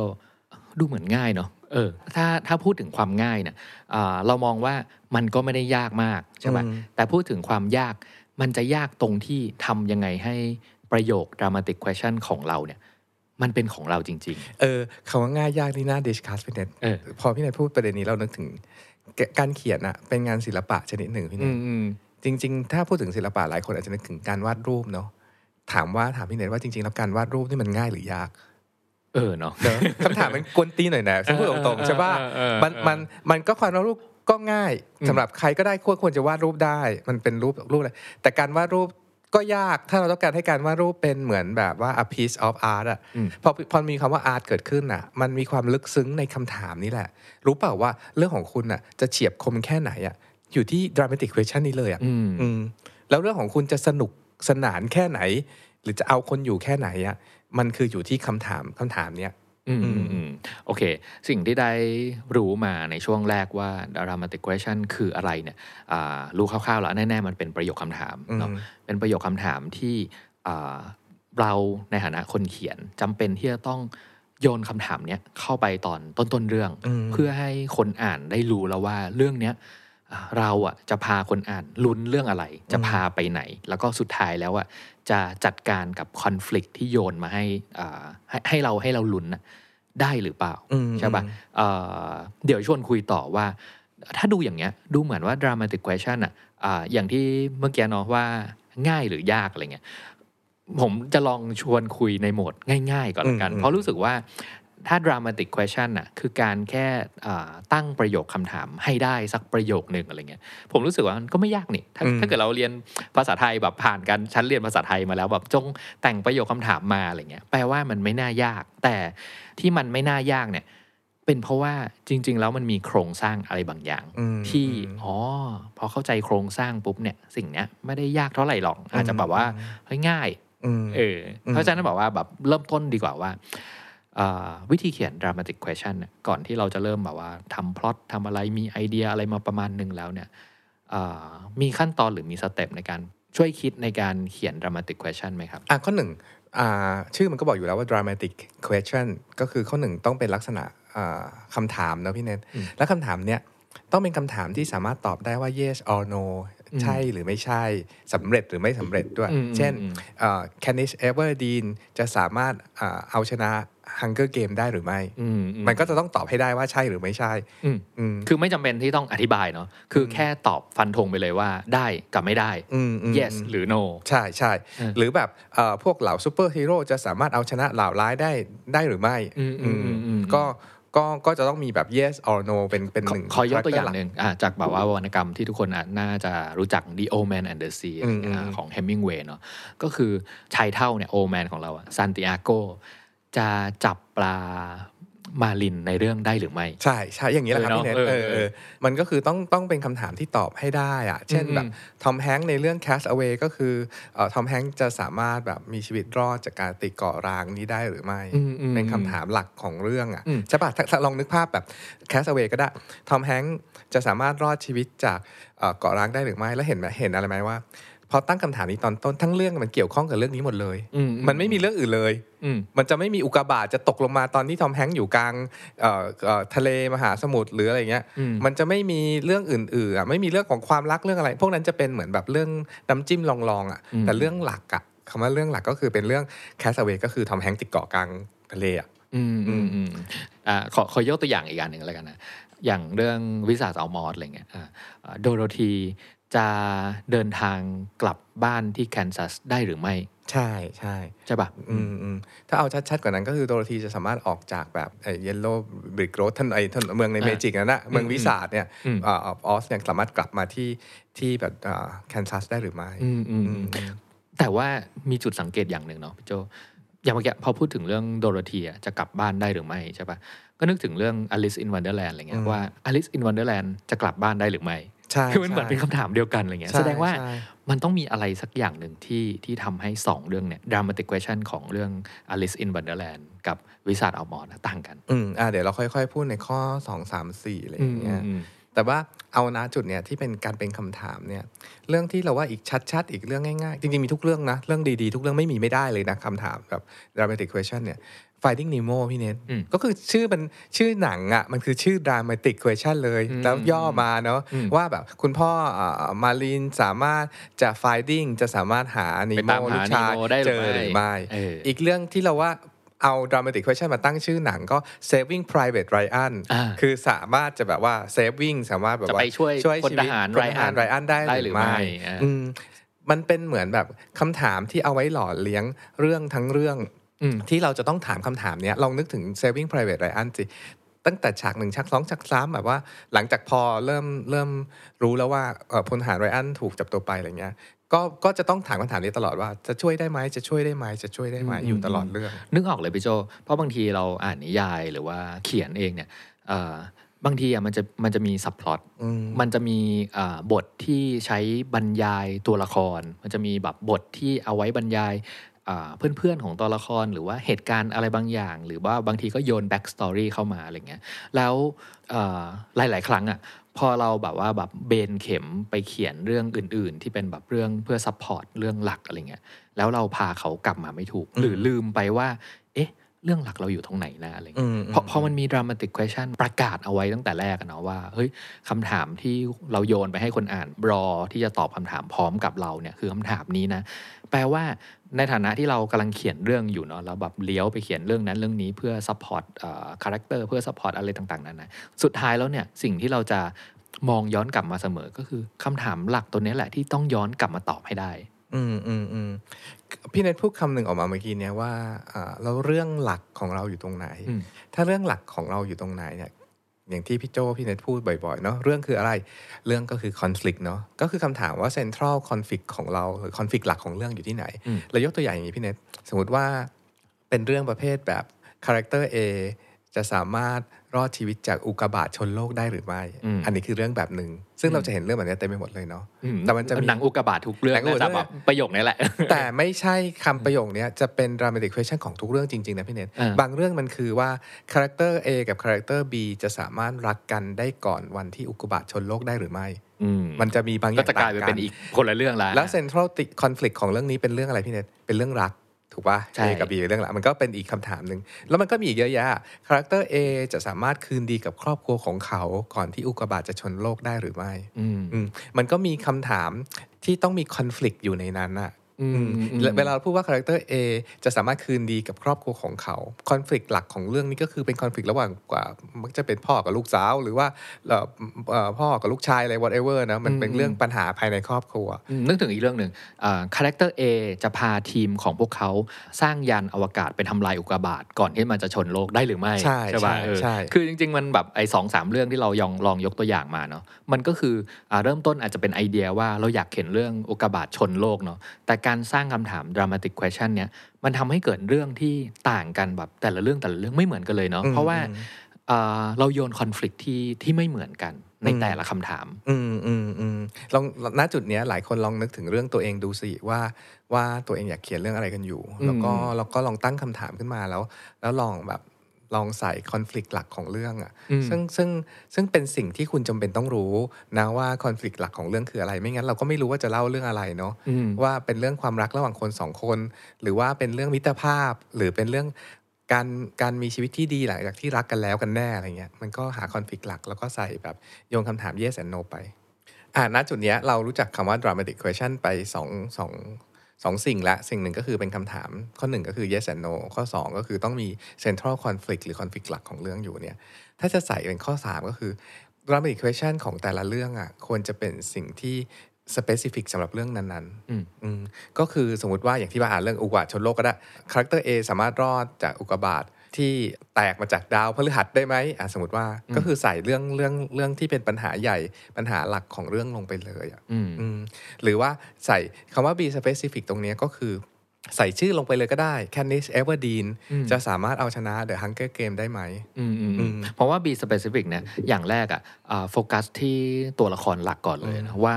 ดูเหมือนง่ายเนาะเออถ้าถ้าพูดถึงความง่ายเนี่ยอ่าเรามองว่ามันก็ไม่ได้ยากมากใช่ไหม
อืม
แต่พูดถึงความยากมันจะยากตรงที่ทำยังไงให้ประโยค dramatic question ของเราเนี่ย มันเป็นของเราจริง
เออคำว่าง่ายยากนี่น่าดิสคัสพี่เน็ต
เออ
พอพี่เน็ตพูดประเด็นนี้เรานึกถึง การเขียนอะเป็นงานศิลปะชนิดหนึ่งพี่
ๆ
เน็
อื
ต
มอืม
จริง ๆ ถ้าพูดถึงศิลปะหลายคนอาจจะนึกถึงการวาดรูปเนาะถามว่าถามพี่เน็ตว่าจริงๆแล้วการวาดรูปนี่มันง่ายหรือยาก
เออเนาะ
เนอะคำถามมันกวนตีนหน่อยนะฉันพูดตรงๆใช่ป่ะ
เออเออเออ
มันมันมันก็ความวาดรูปก็ง่าย
อืม
สำหรับใครก็ได้ควรควรจะวาดรูปได้ มันเป็นรูปรูปอะไรแต่การวาดรูป ก็ยากถ้าเราต้องการให้การวาดรูปเป็นเหมือนแบบว่า a piece of art อะ
อืม
พอพอมีคำว่า art เกิดขึ้นอะ มันมีความลึกซึ้งในคำถามนี้แหละ รู้เปล่าว่าเรื่องของคุณอะจะเฉียบคมแค่ไหนอะอยู่ที่ dramatic question นี้เลยอะ
อืม
อืมแล้วเรื่องของคุณจะสนุกสนานแค่ไหน หรือจะเอาคนอยู่แค่ไหนอะมันคืออยู่ที่คำถามคำถามเนี้ย
อืมอืมอืมโอเค สิ่งที่ได้รู้มาในช่วงแรกว่า dramatic question คืออะไรเนี่ยอ่ารู้คร่าวๆแล้วแน่ๆ มันเป็นประโยคคำถามเนาะ
อืม
เป็นประโยคคำถามที่อ่าเราในฐานะคนเขียนจำเป็นที่จะต้องโยนคำถามเนี้ยเข้าไปตอนต้นๆเรื่อง
อืม
เพื่อให้คนอ่านได้รู้แล้วว่าเรื่องเนี้ยอ่า เราอะจะพาคนอ่านลุ้นเรื่องอะไร จะพาไปไหน แล้วก็สุดท้ายแล้วอะจะจัดการกับคอน FLICT ที่โยนมาให้อ่าให้ให้เราให้เราลุ้นน่ะได้หรือเปล่า
อืม
ใช่ปะเอ่อเดี๋ยวชวนคุยต่อว่า ถ้าดูอย่างเงี้ย ดูเหมือนว่า dramatic question อะอ่าอย่างที่เมื่อกี้เนาะว่าง่ายหรือยากอะไรเงี้ยผมจะลองชวนคุยในโหมดง่าย ๆ ก่อนละกัน
อืม
เพราะรู้สึกว่า ถ้า dramatic question น่ะคือการแค่อ่าตั้งประโยคคำถามให้ได้สักประโยคหนึ่งอะไรเงี้ยผมรู้สึกว่ามันก็ไม่ยากนี่ถ้า
อืม
ถ้าเกิดเราเรียนภาษาไทยแบบผ่านกันชั้นเรียนภาษาไทยมาแล้วแบบจงแต่งประโยคคำถามมาอะไรเงี้ยแปลว่ามันไม่น่ายาก แต่ที่มันไม่น่ายากเนี่ยเป็นเพราะว่าจริง ๆ แล้วมันมีโครงสร้างอะไรบางอย่าง
อืม
ที่
อืม
อ๋อพอเข้าใจโครงสร้างปุ๊บเนี่ยสิ่งเนี้ยไม่ได้ยากเท่าไหร่หรอกอาจจะแบบว่าเฮ้ยง่าย
อืม
เอออ
ม
เพราะฉะนั้นบอกว่าแบบเริ่มต้นดีกว่าว่าอ่า วิธีเขียน dramatic question เนี่ยก่อนที่เราจะเริ่มแบบว่าทำพล็อตทำอะไรมีไอเดียอะไรมาประมาณหนึ่งแล้วเนี่ยอ่ามีขั้นตอนหรือมีสเต็ปในการช่วยคิดในการเขียน dramatic question ไหมครับ
อะข้อหนึ่งอ่าชื่อมันก็บอกอยู่แล้วว่า dramatic question ก็คือข้อหนึ่งต้องเป็นลักษณะอ่าคำถามนะพี่เนท
อืม
และคำถามเนี้ยต้องเป็นคำถามที่สามารถตอบได้ว่า yes or no
อืม
ใช่หรือไม่ใช่สำเร็จหรือไม่สำเร็จด้วย
อืม
เช่น
อืม
เอ่อ Katniss Everdeen จะสามารถอ่าเอาชนะ Hunger Game ได้หรือไม่
อืม
มันก็จะต้องตอบให้ได้ว่าใช่หรือไม่ใช่
อืม
อืม
คือไม่จำเป็นที่ต้องอธิบายเนาะ คือแค่ตอบฟันธงไปเลยว่าได้กับไม่ได้
อืมอืม
yes หรือ no
ใช่ใช่
เออ
หรือแบบเอ่อพวกเหล่าซูเปอร์ฮีโร่จะสามารถเอาชนะเหล่าร้ายได้ได้หรือไม่
อืมอืมอืมอืม
ก็ ก็ก็จะต้องมีแบบ yes or no เป็นเป็น
ขอ
หนึ่ง
ขอยกตัวอย่าง
character
หนึ่งอะจากแบบว่าวรรณกรรมที่ทุกคนอาจน่าจะรู้จัก The Old Man and the Sea อะไรเงี้ย
อืมอืม
ของ Hemingway เนาะก็คือชายเฒ่าเนี่ย Old Man ของเราอะซันติอาโกจะจับปลา marlin ในเรื่องได้หรือไม่
ใช่ใช่อย่างนี้แหละครับ
เออ
พี่เน็ต
เนอะ
เอ
เอ
อ
อ
เออมันก็คือต้องต้องเป็นคำถามที่ตอบให้ได้อะเช่น
อืม
แบบทอมแฮงค์ในเรื่อง Cast Away ก็คือเอ่อทอมแฮงค์จะสามารถแบบมีชีวิตรอดจากการติดเกาะร้างนี้ได้หรือไม่
อืมอืม
เป็นคำถามหลักของเรื่องอะ
อืม
ใช่ป่ะถ้าถ้าลองนึกภาพแบบ Cast Away ก็ได้ทอมแฮงค์จะสามารถรอดชีวิตจากเอ่อเกาะร้างได้หรือไม่แล้วเห็นไหมเห็นอะไรไหมว่า พอตั้งคำถามนี้ตอนต้นทั้งเรื่องมันเกี่ยวข้องกับเรื่องนี้หมดเลย
อื
มันไม่มีเรื่องอื่นเลย
อืม
มันจะไม่มีอุกกาบาตจะตกลงมาตอนที่ทอมแฮงค์อยู่กลางเอ่อเอ่อทะเลมหาสมุทรหรืออะไรเงี้ย
อืม
มันจะไม่มีเรื่องอื่นๆอะไม่มีเรื่องของความรักเรื่องอะไร พวกนั้นจะเป็นเหมือนแบบเรื่องน้ำจิ้มรองๆอะ
อืม
แต่เรื่องหลักอะคำว่าเรื่องหลักก็คือเป็นเรื่อง Cast Away ก็คือทอมแฮงค์ติดเกาะกลางทะเลอะ
อืมอืมอืมอ่าขอขอยกตัวอย่างอีกอย่างหนึ่งแล้วกันนะอย่างเรื่อง Wizard of Oz อะไรเงี้ยอ่าอ่าโดโรธี จะเดินทางกลับบ้านที่แคนซัสได้หรือไม่
ใช่ใช่
ใช่ปะ
อืมอืมถ้าเอาชัดๆกว่านั้นก็คือโดโรธีจะสามารถออกจากแบบไอ้ Yellow Brick Road ท่านไอ้ท่านเมืองใน
อ่า
magic นั่นนะเมือง Wizard เนี่ย
อืม
อ่า Oz เนี่ยสามารถกลับมาที่ที่แบบแคนซัสได้หรือไม่
อืมอืม
อื
อื
ม
มแต่ว่ามีจุดสังเกตอย่างหนึ่งเนาะพี่โจอย่างเมื่อกี้พอพูดถึงเรื่องโดโรธีอะจะกลับบ้านได้หรือไม่ใช่ปะก็นึกถึงเรื่อง Alice in Wonderland อะไรเงี้ยว่า Alice in Wonderland จะกลับบ้านได้หรือไม่
ใช่
คือมันเหมือนเป็นคำถามเดียวกันอะไรเงี้ย
ใช่
แสดงว่า
ใช่
มันต้องมีอะไรสักอย่างหนึ่งที่ที่ทำให้สองเรื่องเนี่ย dramatic question ของเรื่อง Alice in Wonderland กับวิสา t อัลมอร์ต่างกัน
อืมอ่าเดี๋ยวเราค่อยๆ พูดในข้อสองสามสี่อะไรอย่างเงี้ย
อืม
แต่ว่าเอานะจุดเนี้ยที่เป็นการเป็นคำถามเนี่ยเรื่องที่เราว่าอีกชัดๆ อีกเรื่องง่ายๆ จริงๆ มีทุกเรื่องนะ เรื่องดีๆ ทุกเรื่องไม่มีไม่ได้เลยนะคำถามแบบ dramatic question เนี่ย Finding Nemo พี่เน็ต
อืม
ก็คือชื่อมันชื่อหนังอะมันคือชื่อ dramatic question เลย
อืม
แล้วย่อมาเนาะ
อืม
ว่าแบบคุณพ่อมารีนสามารถจะ finding จะสามารถหานี
ไป
โม
ตามหา
ลูกชาย
Nemo ได้หรือ
เจอหรือไม่
ไม่เอออี
อีกเรื่องที่เราว่าเอา dramatic question มาตั้งชื่อหนังก็ saving private Ryan
อ่า
คือสามารถจะแบบว่า saving สามารถแบบ
จะ
ว่า
ไปช่วย
ช่วย
พล
ชี
ท
วิต
หาร
พลทหาร
Ryan
ไรอันได้
ได้
ห
หรื
รือ
อ
ไม่
ไม่อ่า
อืมมันเป็นเหมือนแบบคำถามที่เอาไว้หล่อเลี้ยงเรื่องทั้งเรื่อง
อืม
ที่เราจะต้องถามคำถามเนี้ยลองนึกถึง saving private Ryan สิตั้งแต่ฉากหนึ่งฉากสองฉากสามแบบว่า หลังจากพอเริ่มเริ่มรู้แล้วว่าเอ่อพลทหารไรอันถูกจับตัวไปอะไรเงี้ยก็ก็จะต้องถามคำถามนี้ตลอดว่าจะช่วยได้ไหมจะช่วยได้ไหมจะช่วยได้ไหม
อืม
อยู่ตลอดเรื่อง
นึกออกเลยพี่โจ เพราะบางทีเราอ่านนิยายหรือว่าเขียนเองเนี่ยเอ่อบางทีอะมันจะมันจะมี subplot อื
ม
มันจะมีอ่าบทที่ใช้บรรยายตัวละคร มันจะมีแบบบทที่เอาไว้บรรยายอ่า เพื่อนๆของตัวละครหรือว่าเหตุการณ์อะไรบางอย่าง หรือว่าบางทีก็โยน backstory เข้ามาอะไรเงี้ยแล้วหลายหลาย ๆ ครั้งอะพอเราแบบว่าแบบเบนเข็มไปเขียนเรื่องอื่น ๆ ที่เป็นแบบเรื่องเพื่อ support เรื่องหลักอะไรเงี้ยแล้วเราพาเขากลับมาไม่ถูก หรือลืมไปว่า เอ๊ะ เรื่องหลักเราอยู่ตรงไหนนะอะไร
อื
เงี้ย
ม
เพราะพอมันมี dramatic question ประกาศเอาไว้ตั้งแต่แรกอะเนาะว่าเฮ้ยคำถามที่เราโยนไปให้คนอ่านรอที่จะตอบคำถามพร้อมกับเราเนี่ยคือคำถามนี้นะ แปลว่า ในฐานะที่เรากำลังเขียนเรื่องอยู่เนาะเราแบบเลี้ยวไปเขียนเรื่องนั้นเรื่องนี้เพื่อ support เอ่อ character เพื่อ support อะไรต่างๆนั้นนะสุดท้ายแล้วเนี่ยสิ่งที่เราจะมองย้อนกลับมาเสมอก็คือคำถามหลักตัวนี้แหละที่ต้องย้อนกลับมาตอบให้ได้
อืมอืมอืมพี่เนทพูดคำหนึ่งออกมาเมื่อกี้เนี่ยว่าอ่าแล้วเรื่องหลักของเราอยู่ตรงไหน
อืม
ถ้าเรื่องหลักของเราอยู่ตรงไหนเนี่ย อย่างที่พี่โจพี่เนทพูดบ่อยๆเนาะเรื่องคืออะไร เรื่องก็คือ conflict เนาะก็คือคำถามว่า central conflict ของเราหรือ conflict หลักของเรื่องอยู่ที่ไหน
อืม
เรายกตัวอย่างอย่างนี้พี่เนทสมมติว่าเป็นเรื่องประเภทแบบ character A จะสามารถรอดชีวิตจากอุกกาบาตชนโลกได้หรือไม่
อืม
อันนี้คือเรื่องแบบหนึ่ง ซึ่งเราจะเห็นเรื่องแบบนี้เต็มไปหมดเลยเนาะ
อืม
แต่มันจะมี
หนังอุกกาบาตทุกเรื่อง
หนังอุกกาบาตน่า
จะแบบประโยคนี้แหละ
แต่ไม่ใช่คำประโยคเนี้ยจะเป็น dramatic question ของทุกเรื่องจริง ๆ นะพี่เนท
อ่า
บางเรื่องมันคือว่าคาแรคเตอร์ A กับคาแรคเตอร์ B จะสามารถรักกันได้ก่อนวันที่อุกกาบาตชนโลกได้หรือไม่
อืม
มันจะมีบางอ
ก็
ย่าง
จะกลายไป
ต่ง
เป็นอีกคนละเรื่องละ
แล้ว central conflict ของเรื่องนี้เป็นเรื่องอะไรพี่เนทเป็นเรื่องรัก ถูกป่ะ
ใช่
A กับ B เรื่องรักมันก็เป็นอีกคำถามหนึ่งแล้วมันก็มีอีกเยอะแยะคาแรคเตอร์ A จะสามารถคืนดีกับครอบครัวของเขาก่อนที่อุกกาบาตจะชนโลกได้หรือไม่
อืม
อืมมันก็มีคำถามที่ต้องมี conflict อยู่ในนั้นอะ
อืม
อืม
อืม
และ เวลาเราพูดว่าคาแรคเตอร์ A จะสามารถคืนดีกับครอบครัวของเขาคอน FLICT หลักของเรื่องนี้ก็คือเป็นคอน FLICT ระหว่างกว่ามักจะเป็นพ่อกับลูกสาวหรือว่าเอ่อเอ่อพ่อกับลูกชายอะไร whatever นะมันเป็นเรื่องปัญหาภายในครอบครัว
อืมนึกถึงอีกเรื่องหนึ่งคาแรคเตอร์ A จะพาทีมของพวกเขาสร้างยานอวกาศไปทำลายอุกกาบาตก่อนที่มันจะชนโลกได้หรือไม่
ใช่
ป่ะ
ใช่
เออ
ใช่
คือจริง ๆ มันแบบไอ้สองสามเรื่องที่เรายองลองยกตัวอย่างมาเนาะมันก็คืออ่าเริ่มต้นอาจจะเป็นไอเดียว่าเราอยากเห็นเรื่องอุกกาบาตชนโลกเนาะแต่การสร้างคำถาม dramatic question เนี่ยมันทำให้เกิดเรื่องที่ต่างกันแบบแต่ละเรื่องแต่ละเรื่องไม่เหมือนกันเลยเนาะ
อืม
เพราะว่า
อืม
อ่าเราโยนคอน FLICT ที่ที่ไม่เหมือนกันใน
อืม
แต่ละคำถาม
อืมอืมอืมลองณจุดเนี้ยหลายคนลองนึกถึงเรื่องตัวเองดูสิว่าว่าตัวเองอยากเขียนเรื่องอะไรกันอยู่ แล้วก็
อืม
แล้วก็ลองตั้งคำถามขึ้นมาแล้ว แล้วลองแบบ ลองใส่คอน FLICT หลักของเรื่องอะ
อืม
ซึ่งซึ่งซึ่งเป็นสิ่งที่คุณจำเป็นต้องรู้นะว่าคอน FLICT หลักของเรื่องคืออะไร ไม่งั้นเราก็ไม่รู้ว่าจะเล่าเรื่องอะไรเนาะ
อืม
ว่าเป็นเรื่องความรักระหว่างคนสองคน หรือว่าเป็นเรื่องมิตรภาพ หรือเป็นเรื่องการการมีชีวิตที่ดีหลังจากที่รักกันแล้วกันแน่อะไรเงี้ยมันก็หาคอนฟ lict หลักแล้วก็ใส่แบบโยงคำถาม yes and no ไปอ่าณจุดเนี้ยเรารู้จักคำว่า dramatic question ไปสองสอง สองสิ่งละ สิ่งหนึ่งก็คือเป็นคำถาม ข้อหนึ่งก็คือ yes and no ข้อสองก็คือต้องมี central conflict หรือ conflict หลักของเรื่องอยู่เนี่ย ถ้าจะใส่เป็นข้อ 3 ก็คือ dramatic question ของแต่ละเรื่องอะควรจะเป็นสิ่งที่ specific สำหรับเรื่องนั้นๆ
อืม
อืมก็คือสมมติว่าอย่างที่ว่าอ่าเรื่องอุกกาบาตชนโลกก็ได้ character A สามารถรอดจากอุกกาบาต ที่แตกมาจากดาวพฤหัสได้ไหมอะสมมติว่าก็คือใส่เรื่องเรื่องเรื่องที่เป็นปัญหาใหญ่ปัญหาหลักของเรื่องลงไปเลยอะ
อืม
อืมหรือว่าใส่คำว่า be specific ตรงเนี้ยก็คือใส่ชื่อลงไปเลยก็ได้ Katniss Everdeen
อืม
จะสามารถเอาชนะ The Hunger Game ได้ไหม
อืมอืม
อื
อื
ม
มเพราะว่า be specific เนี่ยอย่างแรกอะอ่าโฟกัสที่ตัวละครหลักก่อนเลยนะว่า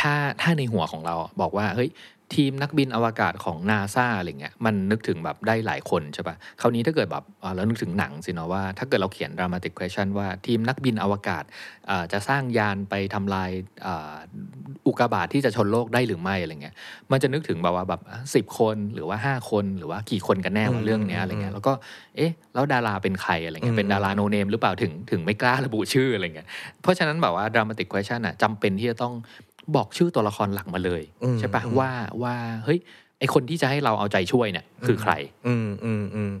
ถ้าถ้าในหัวของเราบอกว่าเฮ้ย ทีมนักบินอวกาศของนาซาอะไรเงี้ยมันนึกถึงแบบได้หลายคนใช่ปะคราวนี้ถ้าเกิดแบบอ่าเรานึกถึงหนังสิเนาะว่า ถ้าเกิดเราเขียน dramatic question ว่าทีมนักบินอวกาศอ่าจะสร้างยานไปทำลายอ่าอุกกาบาตที่จะชนโลกได้หรือไม่อะไรเงี้ยมันจะนึกถึงแบบว่าแบบสิบคนหรือว่าห้าคนหรือว่ากี่คนกันแน่ว่าเรื่องเนี้ยอะไรเงี้ยแล้วก็เอ๊ะแล้วดาราเป็นใครอะไรเงี้ยเป็นดาราโนเนมหรือเปล่าถึงถึงไม่กล้าระบุชื่ออะไรเงี้ยเพราะฉะนั้นแบบว่า dramatic question อะจำเป็นที่จะต้อง บอกชื่อตัวละครหลักมาเลย
อืม
ใช่ปะ
อืม
ว่าว่าเฮ้ยไอคนที่จะให้เราเอาใจช่วยเนี่ยคือใคร
อืมอืมอืม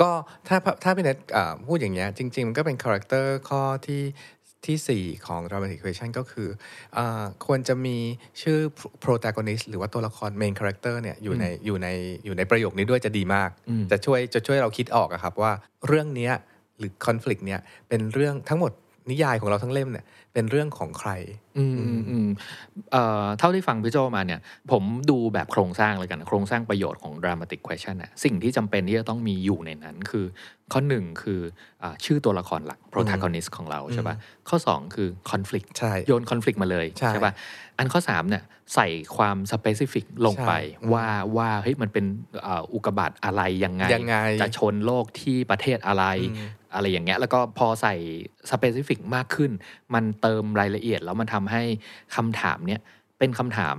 ก็ถ้าถ้าพี่เน็ตอ่าพูดอย่างเงี้ยจริง ๆ มันก็เป็น character ข้อที่ที่ 4 ของ dramatic question ก็คืออาควรจะมีชื่อ protagonist หรือว่าตัวละคร main character เนี่ยอยู่ในอยู่ในอยู่ในประโยคนี้ด้วยจะดีมาก
อืม
จะช่วยจะช่วยเราคิดออกอะครับว่าเรื่องเนี้ยหรือ conflict เนี้ยเป็นเรื่องทั้งหมด นิยายของเราทั้งเล่มเนี่ยเป็นเรื่องของใคร
อืมอืมอืมเอ่อเท่าที่ฟังพี่โจมาเนี่ย ผมดูแบบโครงสร้างเลยกันนะโครงสร้างประโยชน์ของ dramatic question น่ะสิ่งที่จำเป็นที่จะต้องมีอยู่ในนั้นคือ ข้อหนึ่งคืออาชื่อตัวละครหลัก protagonist ของเราใช่ปะข้อสองคือ conflict
ใช่
โยน conflict มาเลย
ใช่
ปะอันข้อสามเนี่ยใส่ความ specific ลงไป
ใช่
ว่าว่าเฮ้ยมันเป็นอ่าอุกกาบาตอะไรยังไง
ยังไง
จะชนโลกที่ประเทศอะไร อะไรอย่างเงี้ยแล้วก็พอใส่สเปซิฟิกมากขึ้น มันเติมรายละเอียด แล้วมันทำให้คำถามเนี้ยเป็นคำถาม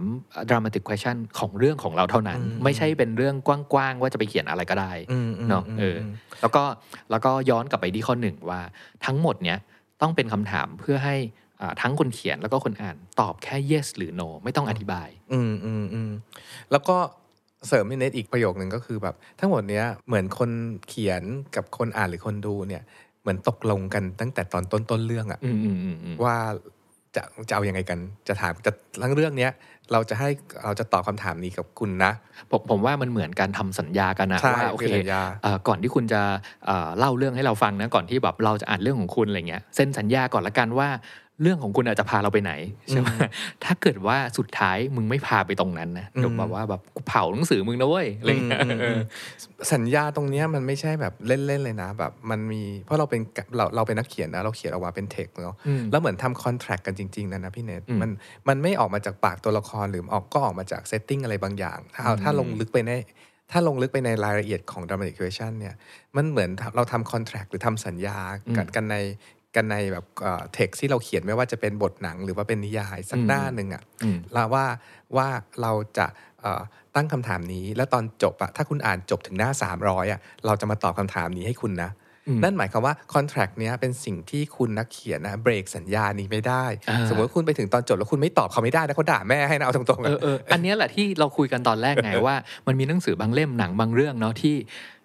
dramatic question ของเรื่องของเราเท่านั้น
อืม
ไม่ใช่เป็นเรื่องกว้างๆว่าจะไปเขียนอะไรก็ได้
อืมอืม
เนาะเอออ
ม
แล้วก็แล้วก็ย้อนกลับไปที่ข้อหนึ่งว่าทั้งหมดเนี้ยต้องเป็นคำถามเพื่อให้อ่าทั้งคนเขียนแล้วก็คนอ่านตอบแค่ yes หรือ no ไม่ต้องอธิบาย
อืมอืมอืมแล้วก็ เสริมนิดเน็ตอีกประโยคหนึ่งก็คือแบบ ทั้งหมดเนี้ยเหมือนคนเขียนกับคนอ่านหรือคนดูเนี่ย เหมือนตกลงกันตั้งแต่ตอนต้นต้นเรื่องอะ
อืมอืมอืมอืม
ว่าจะจะเอาอยัางไงกัน จะถามจะทั้งเรื่องเนี้ยเราจะให้เราจะตอบคำถามนี้กับคุณนะ
ผมผมว่ามันเหมือนการทำสัญญากันนะ
ใช่
ว่าโอ
คือ
เค
สัญญา
เอ่อก่อนที่คุณจะเอ่อเล่าเรื่องให้เราฟังนะก่อนที่แบบเราจะอ่านเรื่องของคุณอะไรเงี้ยเซ็นสัญญาก่อนละกันว่า เรื่องของคุณอาจจะพาเราไปไหนใช่ไหมถ้าเกิดว่าสุดท้ายมึงไม่พาไปตรงนั้นนะเดี๋ยวแบบว่าแบบกูเผาหนังสือมึงนะเว้ยอะไรเงี้ย
อืมอืมอืมสัญญาตรงเนี้ยมันไม่ใช่แบบเล่นๆเลยนะแบบมันมีเพราะเราเป็นเราเราเป็นนักเขียนนะเราเขียนออกมาเป็นเทคเนาะ
อืม
แล้วเหมือนทำคอนแท c t กันจริงๆนะนะพี่เนท
อืม
มันมันไม่ออกมาจากปากตัวละครหรือออกก็ออกมาจาก setting อะไรบางอย่างถ้าเอา
อืม
ถ้าลงลึกไปในถ้าลงลึกไปในรายละเอียดของ dramatic question เนี่ย มันเหมือนเราทำคอนแท c t หรือทำสัญญากันกันใน กันในแบบเท็กที่เราเขียนไม่ว่าจะเป็นบทหนังหรือว่าเป็นนิยายสักหน้าหนึ่งอะ
อืม
แล้วว่าว่าเราจะเอ่อตั้งคำถามนี้ แล้วตอนจบอะถ้าคุณอ่านจบถึงหน้า 300อะเราจะมาตอบคำถามนี้ให้คุณนะ
อืม
นั่นหมายความว่าคอนแท c t เนี้ยเป็นสิ่งที่คุณนักเขียนนะเบรกสัญญานี้ไม่ได้
อ่า
สมมติว่าคุณไปถึงตอนจบแล้วคุณไม่ตอบเขาไม่ได้นะเขาด่าแม่ให้นะเอาตรงๆ
เอ
อะ
อเอออันเนี้ยแหละที่เราคุยกันตอนแรกไงว่า มันมีหนังสือบางเล่มหนังบางเรื่องเนาะที่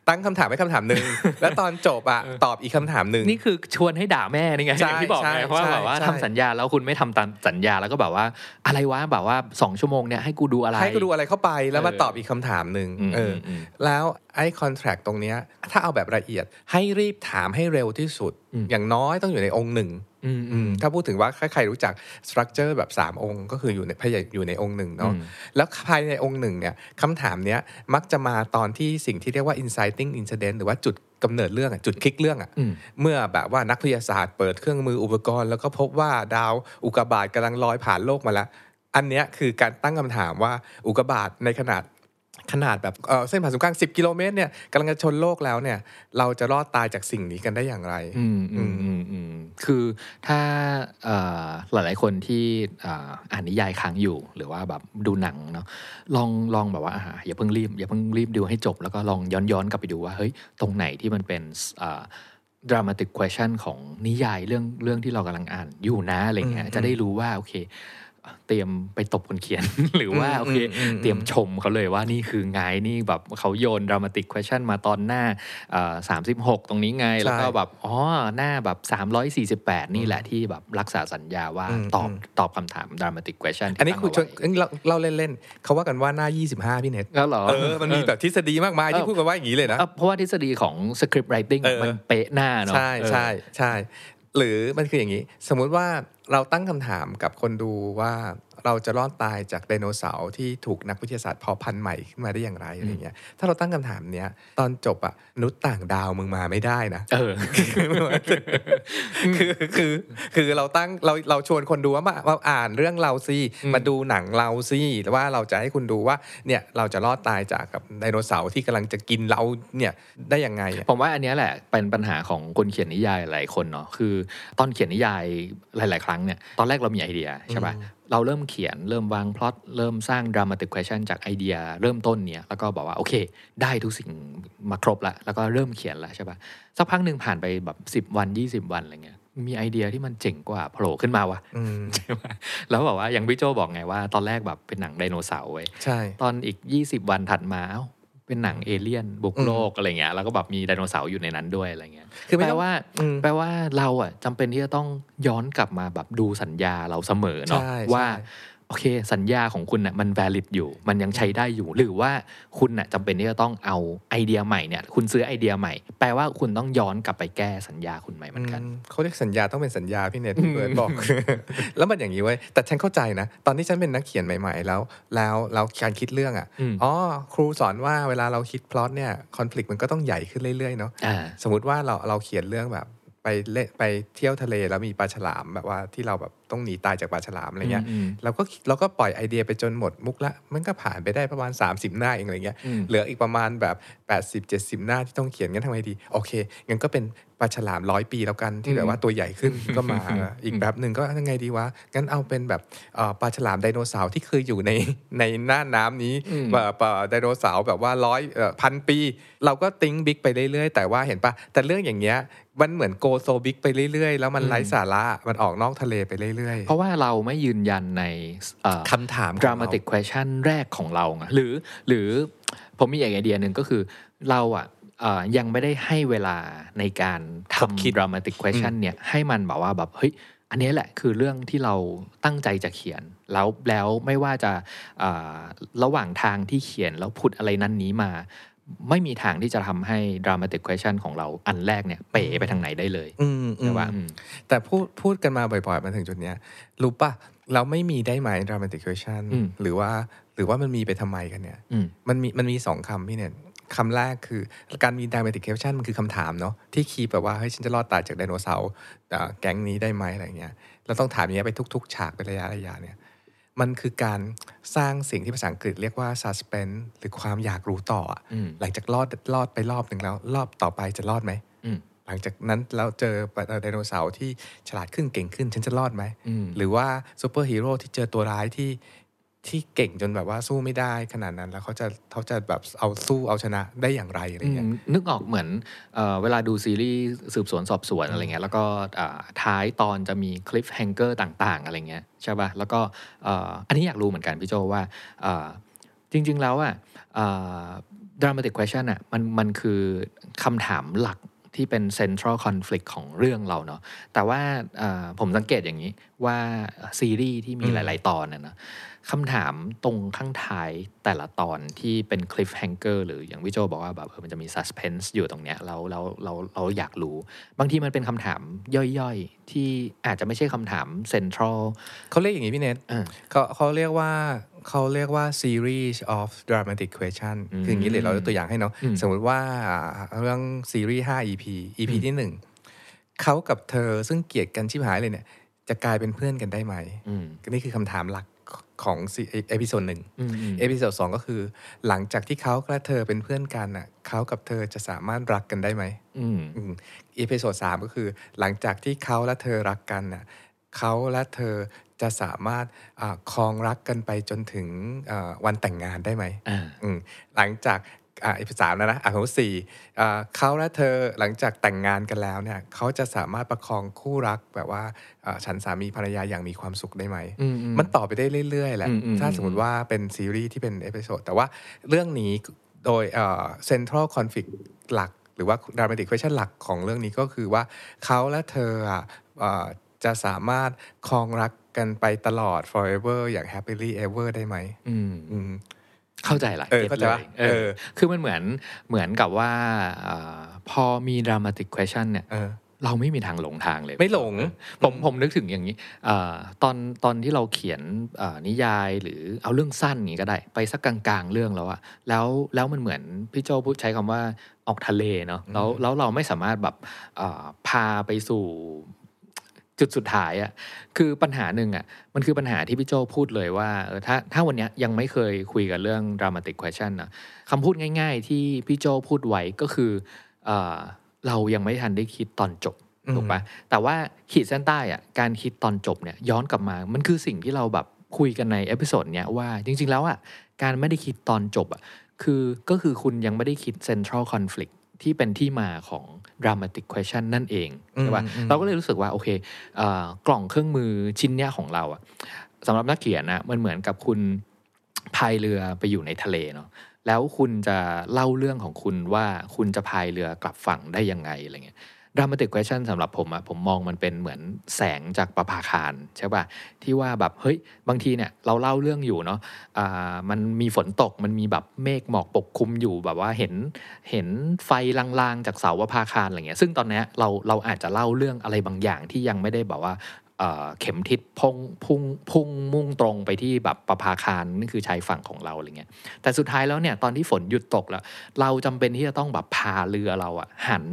ตั้งคำถามไว้คำถามหนึ่งแล้วตอนจบอะตอบอีกคำถามหนึ่ง
นี่คือชวนให้ด่าแม่นี่ไง
ใช่
อย่างที่บอก
ใช่
ไงเพราะว่า
ใช่
แบบว่า
ใช่
ทำสัญญาแล้วคุณไม่ทำตามสัญญาแล้วก็แบบว่าอะไรวะแบบว่าสองชั่วโมงเนี่ยให้กูดูอะไร
ให้กูดูอะไรเข้าไปแล้วมา
เออ
ตอบอีกคำถามหนึ่ง
อืม
เอออ
อืม
แล้วไอ้คอนแท c t ตรงเนี้ยถ้าเอาแบบละเอียดให้รีบถามให้เร็วที่สุด
อืม
อย่างน้อยต้องอยู่ในองค์หนึ่ง
อืมอืม
ถ้าพูดถึงว่าใครๆรู้จักสตรัคเจอร์แบบ 3 องค์ ก็คืออยู่ในพยายอยู่ในองค์หนึ่งเนาะ
อืม
แล้วภายในองค์หนึ่งเนี่ยคำถามเนี้ยมักจะมาตอนที่สิ่งที่เรียกว่า inciting incident หรือว่าจุดกำเนิดเรื่องอะจุดคลิกเรื่องอะ
อืม
เมื่อแบบว่านักวิทยาศาสตร์เปิดเครื่องมืออุปกรณ์ แล้วก็พบว่าดาวอุกกาบาตกำลังลอยผ่านโลกมาแล้ว อันเนี้ยคือการตั้งคำถามว่าอุกกาบาตในขนาด ขนาดแบบเอ่อเส้นผ่านศูนย์กลาง 10 กิโลเมตรเนี่ยกำลังจะชนโลกแล้วเนี่ยเราจะรอดตายจากสิ่งนี้กันได้อย่างไร
อืมอืมอืมอืมคือถ้าเอ่อหลายๆคนที่อ่าอ่านนิยายค้างอยู่ หรือว่าแบบดูหนังเนาะลองลองแบบว่าอ่าอย่าเพิ่งรีบอย่าเพิ่งรีบดูให้จบ แล้วก็ลองย้อนย้อนกลับไปดูว่าเฮ้ยตรงไหนที่มันเป็นอ่า dramatic question ของนิยายเรื่องเรื่องที่เรากำลังอ่านอยู่นะอะไรเงี้ย
อืม
จะได้รู้ว่าโอเค เตรียมไปตบคนเขียน หรือว่า
อืม
โอเค
อืมอืม
เตรียมชมเขาเลยว่านี่คือไงนี่แบบเขาโยน dramatic question มาตอนหน้าสามสิบหกตรงนี้ไง แล้วก็แบบอ๋อหน้าแบบสามร้อยสี่สิบแปดนี่แหละที่แบบรักษาสัญญาว่า
อืม
ตอบ
อืม
ตอบคำถาม dramatic question ที่
อันนี้
ตั้ง
คุณชวน
เาไว้
เอ้ยเราเราเล่นๆเขาว่ากันว่าหน้า25พี่เน็ต
แล้วเหรอ
เออมันมีแบบทฤษฎีมากมายที่พูดกันว่าอย่างนี้เลยนะ
เอ่อเพราะว่าทฤษฎีของ script writing
เออ
มันเป๊ะหน้าเนาะ
ใช่
เออ
ใช่ใช่ หรือมันคืออย่างนี้ สมมุติว่าเราตั้งคำถามกับคนดูว่า เราจะรอดตายจากไดโนเสาร์ที่ถูกนักวิทยาศาสตร์เพาะพันธุ์ใหม่ขึ้นมาได้อย่างไรอะไรเงี้ยถ้าเราตั้งคำถามเนี้ยตอนจบอะมนุษย์ต่างดาวมึงมาไม่ได้นะ
เออ
คือคือคือเราตั้งเราเราชวนคนดูว่ามามาอ่านเรื่องเราสิ
อืม
มาดูหนังเราสิแล้วว่าเราจะให้คุณดูว่าเนี่ยเราจะรอดตายจากกับไดโนเสาร์ที่กำลังจะกินเราเนี่ยได้ยังไงอะ
ผมว่าอันเนี้ยแหละเป็นปัญหาของคนเขียนนิยายหลายคนเนาะคือตอนเขียนนิยายหลาย ๆ ครั้งเนี่ยตอนแรกเรามีไอเดียใช่ปะ เราเริ่มเขียนเริ่มวางพล็อตเริ่มสร้าง dramatic question จากไอเดีย เริ่มต้นเนี่ยแล้วก็บอกว่าโอเค ได้ทุกสิ่งมาครบละแล้วก็เริ่มเขียนละใช่ปะสักพักหนึ่งผ่านไปแบบ10 วัน 20 วันอะไรเงี้ยมีไอเดียที่มันเจ๋งกว่าโผล่ขึ้นมาวะ
อืม
ใช่ปะแล้วบอกว่าอย่างพี่โจบอกไงว่า ตอนแรกแบบเป็นหนังไดโนเสาร์เว้ย
ใช่
ตอนอีก 20 วันถัดมาเอ้า เป็นหนังเอเลี่ยนบุกโลกอะไรเงี้ยแล้วก็แบบมีไดโนเสาร์อยู่ในนั้นด้วยอะไรเงี้ย
คือไม่
แปล
ต้อง
ว่า
อืม
แปลว่าเราอะจำเป็นที่จะต้องย้อนกลับมาแบบดูสัญญาเราเสมอเนาะ
ใช่
ว่า
ใช่
โอเค สัญญาของคุณน่ะมัน valid อยู่ มันยังใช้ได้อยู่ หรือว่าคุณน่ะจำเป็นที่จะต้องเอาไอเดียใหม่เนี่ย คุณซื้อไอเดียใหม่ แปลว่าคุณต้องย้อนกลับไปแก้สัญญาคุณใหม่เหมือนกัน
อืมเขาเรียกสัญญาต้องเป็นสัญญาพี่เน็ตพี่เบิร์ดบอก แล้วมันอย่างนี้เว้ยแต่ฉันเข้าใจนะ ตอนที่ฉันเป็นนักเขียนใหม่ ๆ แล้ว แล้วเราการคิดเรื่องอะ
อืม
อ๋อครูสอนว่าเวลาเราคิดพล็อตเนี่ยคอน FLICT มันก็ต้องใหญ่ขึ้นเรื่อยๆเนาะ
อ่า
สมมติว่าเราเราเขียนเรื่องแบบ ไปเล่นไปเที่ยวทะเลแล้วมีปลาฉลามแบบว่าที่เราแบบต้องหนีตายจากปลาฉลามอะไรเงี้ย
อืม
เราก็เราก็ปล่อยไอเดียไปจนหมดมุกละ มันก็ผ่านไปได้ประมาณ 30 หน้าเองอะไรเงี้ย
อืม
เหลืออีกประมาณแบบ 80 70 หน้าที่ต้องเขียนงั้นทำไงดี โอเคงั้นก็เป็น ปลาฉลามร้อยปีแล้วกันที่แบบว่าตัวใหญ่ขึ้นก็มาอีกแบบหนึ่งก็ยังไงดีวะงั้นเอาเป็นแบบเอ่อปลาฉลามไดโนเสาร์ที่เคยอยู่ในในน่านน้ำนี้
อืม
แบบเอ่อไดโนเสาร์แบบว่าร้อยเอ่อพันปี เราก็ think big ไปเรื่อยๆ แต่ว่าเห็นปะแต่เรื่องอย่างเงี้ยมันเหมือน go so big ไปเรื่อยๆ แล้วมันไร้สาระมันออกนอกทะเลไปเรื่อย
เพราะว่าเราไม่ยืนยันในเอ่อ
ๆคำถามของเรา
dramatic question แรกของเราไงหรือหรือผมมีอีกไอเดียหนึ่งก็คือเราอะเอ่อ ยังไม่ได้ให้เวลาในการ
คบคิด
ทำ dramatic question เนี่ยให้มันแบบว่าแบบเฮ้ยอันนี้แหละคือเรื่องที่เราตั้งใจจะเขียน แล้วแล้วไม่ว่าจะเอ่อระหว่างทางที่เขียนแล้วพุดอะไรนั้นนี้มา ไม่มีทางที่จะทำให้ dramatic question ของเราอันแรกเนี่ยเป๋ไปทางไหนได้เลย
อืมอื
ใช่
ม
ปะอืม
แต่พูดพูดกันมาบ่อยๆ มาถึงจุดเนี้ยรู้ปะเราไม่มีได้ไหม dramatic question
อืม
หรือว่าหรือว่ามันมีไปทำไมกันเนี่ย
อืม
มันมีมันมีสองคำพี่เนี่ย คำแรกคือการมี dramatic question มันคือคำถามเนาะที่คีย์แบบว่าเฮ้ยฉันจะรอดตายจากไดโนเสาร์อ่าแก๊งนี้ได้ไหมอะไรเงี้ยเราต้องถามอย่างเงี้ยไปทุก ๆ ฉากเป็นระยะระยะเนี่ยมันคือการสร้างสิ่งที่ภาษาอังกฤษเรียกว่า suspense หรือความอยากรู้ต่ออะ
อืม
หลังจากรอดรอดไปรอบหนึ่งแล้ว รอบต่อไปจะรอดไหม
อืม
หลังจากนั้นเราเจอไดโนเสาร์ที่ฉลาดขึ้นเก่งขึ้น ฉันจะรอดไหม
อืม
หรือว่าซูเปอร์ฮีโร่ที่เจอตัวร้ายที่ ที่เก่งจนแบบว่าสู้ไม่ได้ขนาดนั้น แล้วเขาจะเขาจะแบบเอาสู้เอาชนะได้อย่างไรอะไรเงี้ย
นึกออกเหมือนเออเวลาดูซีรีส์สืบสวนสอบสวนอะไรเงี้ยแล้วก็ท้ายตอนจะมี cliffhanger ต่างๆ อะไรเงี้ยใช่ป่ะแล้วก็อ,อันนี้อยากรู้เหมือนกันพี่โจว่าจริง ๆ แล้วอะเอ่อ dramatic question อะมันมันคือคำถามหลักที่เป็น central conflict ของเรื่องเราเนาะแต่ว่าผมสังเกตอย่างนี้ว่าซีรีส์ที่มีหลาย ๆ ตอนน่ะนะ คำถามตรงข้างท้ายแต่ละตอนที่เป็น cliffhanger หรืออย่างพี่โจบอกว่าแบบเออมันจะมี suspense อยู่ตรงเนี้ยเราเราเราเราอยากรู้ บางทีมันเป็นคำถามย่อยๆ ที่อาจจะไม่ใช่คำถามเซ็นทรัล
เขาเรียกอย่างนี้พี่เนท
อ่า
เขาเขาเรียกว่าเขาเรียกว่า series of dramatic question
อืม
คืออย่างนี้เลยเรายกตัวอย่างให้เนาะ
อืม
สมมติว่าเรื่องซีรีส์5 EP EP ที่หนึ่งเขากับเธอซึ่งเกลียดกันชิบหายเลยเนี่ยจะกลายเป็นเพื่อนกันได้ไหม
อืม
นี่คือคำถามหลัก ของ episode หนึ่ง
อืมอืม
episode สองก็คือ หลังจากที่เขาและเธอเป็นเพื่อนกันน่ะเขากับเธอจะสามารถรักกันได้ไหม
อืม
อืม episode สามก็คือ หลังจากที่เขาและเธอรักกันน่ะเขาและเธอจะสามารถอาครองรักกันไปจนถึงอ่าวันแต่งงานได้ไหม
อ่า
อืมหลังจาก อ่า EP สามแล้วนะอะของสี่อ่าเขาและเธอหลังจากแต่งงานกันแล้วเนี่ยเขาจะสามารถประคองคู่รักแบบว่าอ่าฉันสามีภรรยาอย่างมีความสุขได้ไหม
อืมอืม
มันต่อไปได้เรื่อยๆแหละ
อืมอืม
ถ้าสมมติว่าเป็นซีรีส์ที่เป็น episode แต่ว่าเรื่องนี้โดยเซ็นทรัลคอนฟ lict หลัก หรือว่าดรามาติก question หลักของเรื่องนี้ก็คือว่าเขาและเธออะเอ่อจะสามารถครองรักกันไปตลอด forever อย่าง happily ever ได้ไหม
อืม
อืม
เข้าใจละ
เออ
ก็ต
เข้าใจ
เล
ปะ
ยเอ
เอ
อ
อ
คือมันเหมือนเหมือนกับว่าเอ่อพอมี dramatic question เนี่ย
เออ
เราไม่มีทางหลงทางเลย
ไม่หลง
ผมผมนึกถึงอย่างนี้อาตอนตอนที่เราเขียนอ่านิยายหรือเอาเรื่องสั้นอย่างนี้ก็ได้ ไปสักกลางๆเรื่องแล้วอะแล้วแล้วมันเหมือนพี่โจพูดใช้คำว่าออกทะเลเนาะแล้วแล้วเราไม่สามารถแบบอ่าพาไปสู่ จุดสุดท้ายอะคือปัญหาหนึ่งอะมันคือปัญหาที่พี่โจพูดเลยว่าเออถ้าถ้าวันเนี้ยยังไม่เคยคุยกันเรื่อง dramatic question นะคำพูดง่าย ๆ ที่พี่โจพูดไว้ก็คืออาเรายังไม่ทันได้คิดตอนจบ
อืม
ถูกปะแต่ว่าขีดเส้นใต้อะการคิดตอนจบเนี่ยย้อนกลับมามันคือสิ่งที่เราแบบคุยกันใน episode เนี้ยว่าจริง ๆ แล้วอะการไม่ได้คิดตอนจบอะคือก็คือคุณยังไม่ได้คิด central conflict ที่เป็นที่มาของ dramatic question นั่นเองใช่ปะ
อืมอืม
เราก็เลยรู้สึกว่า โอเคเอ่อกล่องเครื่องมือชิ้นเนี้ยของเราอะสำหรับนักเขียนนะมันเหมือนกับคุณพายเรือไปอยู่ในทะเลเนาะแล้วคุณจะเล่าเรื่องของคุณว่าคุณจะพายเรือกลับฝั่งได้ยังไงอะไรเงี้ย dramatic question สำหรับผมอะผมมองมันเป็นเหมือนแสงจากประภาคารใช่ป่ะที่ว่าแบบเฮ้ยบางทีเนี่ยเราเล่าเรื่องอยู่เนาะอ่ามันมีฝนตกมันมีแบบเมฆหมอกปกคลุมอยู่แบบว่าเห็นเห็นไฟลางๆจากเสาประภาคารอะไรเงี้ยซึ่งตอนนี้เราเราอาจจะเล่าเรื่องอะไรบางอย่างที่ยังไม่ได้แบบว่าเข็มทิศพุ่งพุ่งพุ่งมุ่งตรงไปที่แบบประภาคารนี่คือชายฝั่งของเราอะไรเงี้ยแต่สุดท้ายแล้วเนี่ยตอนที่ฝนหยุดตกแล้ว เราจำเป็นที่จะต้องแบบพาเรือเราอะหัน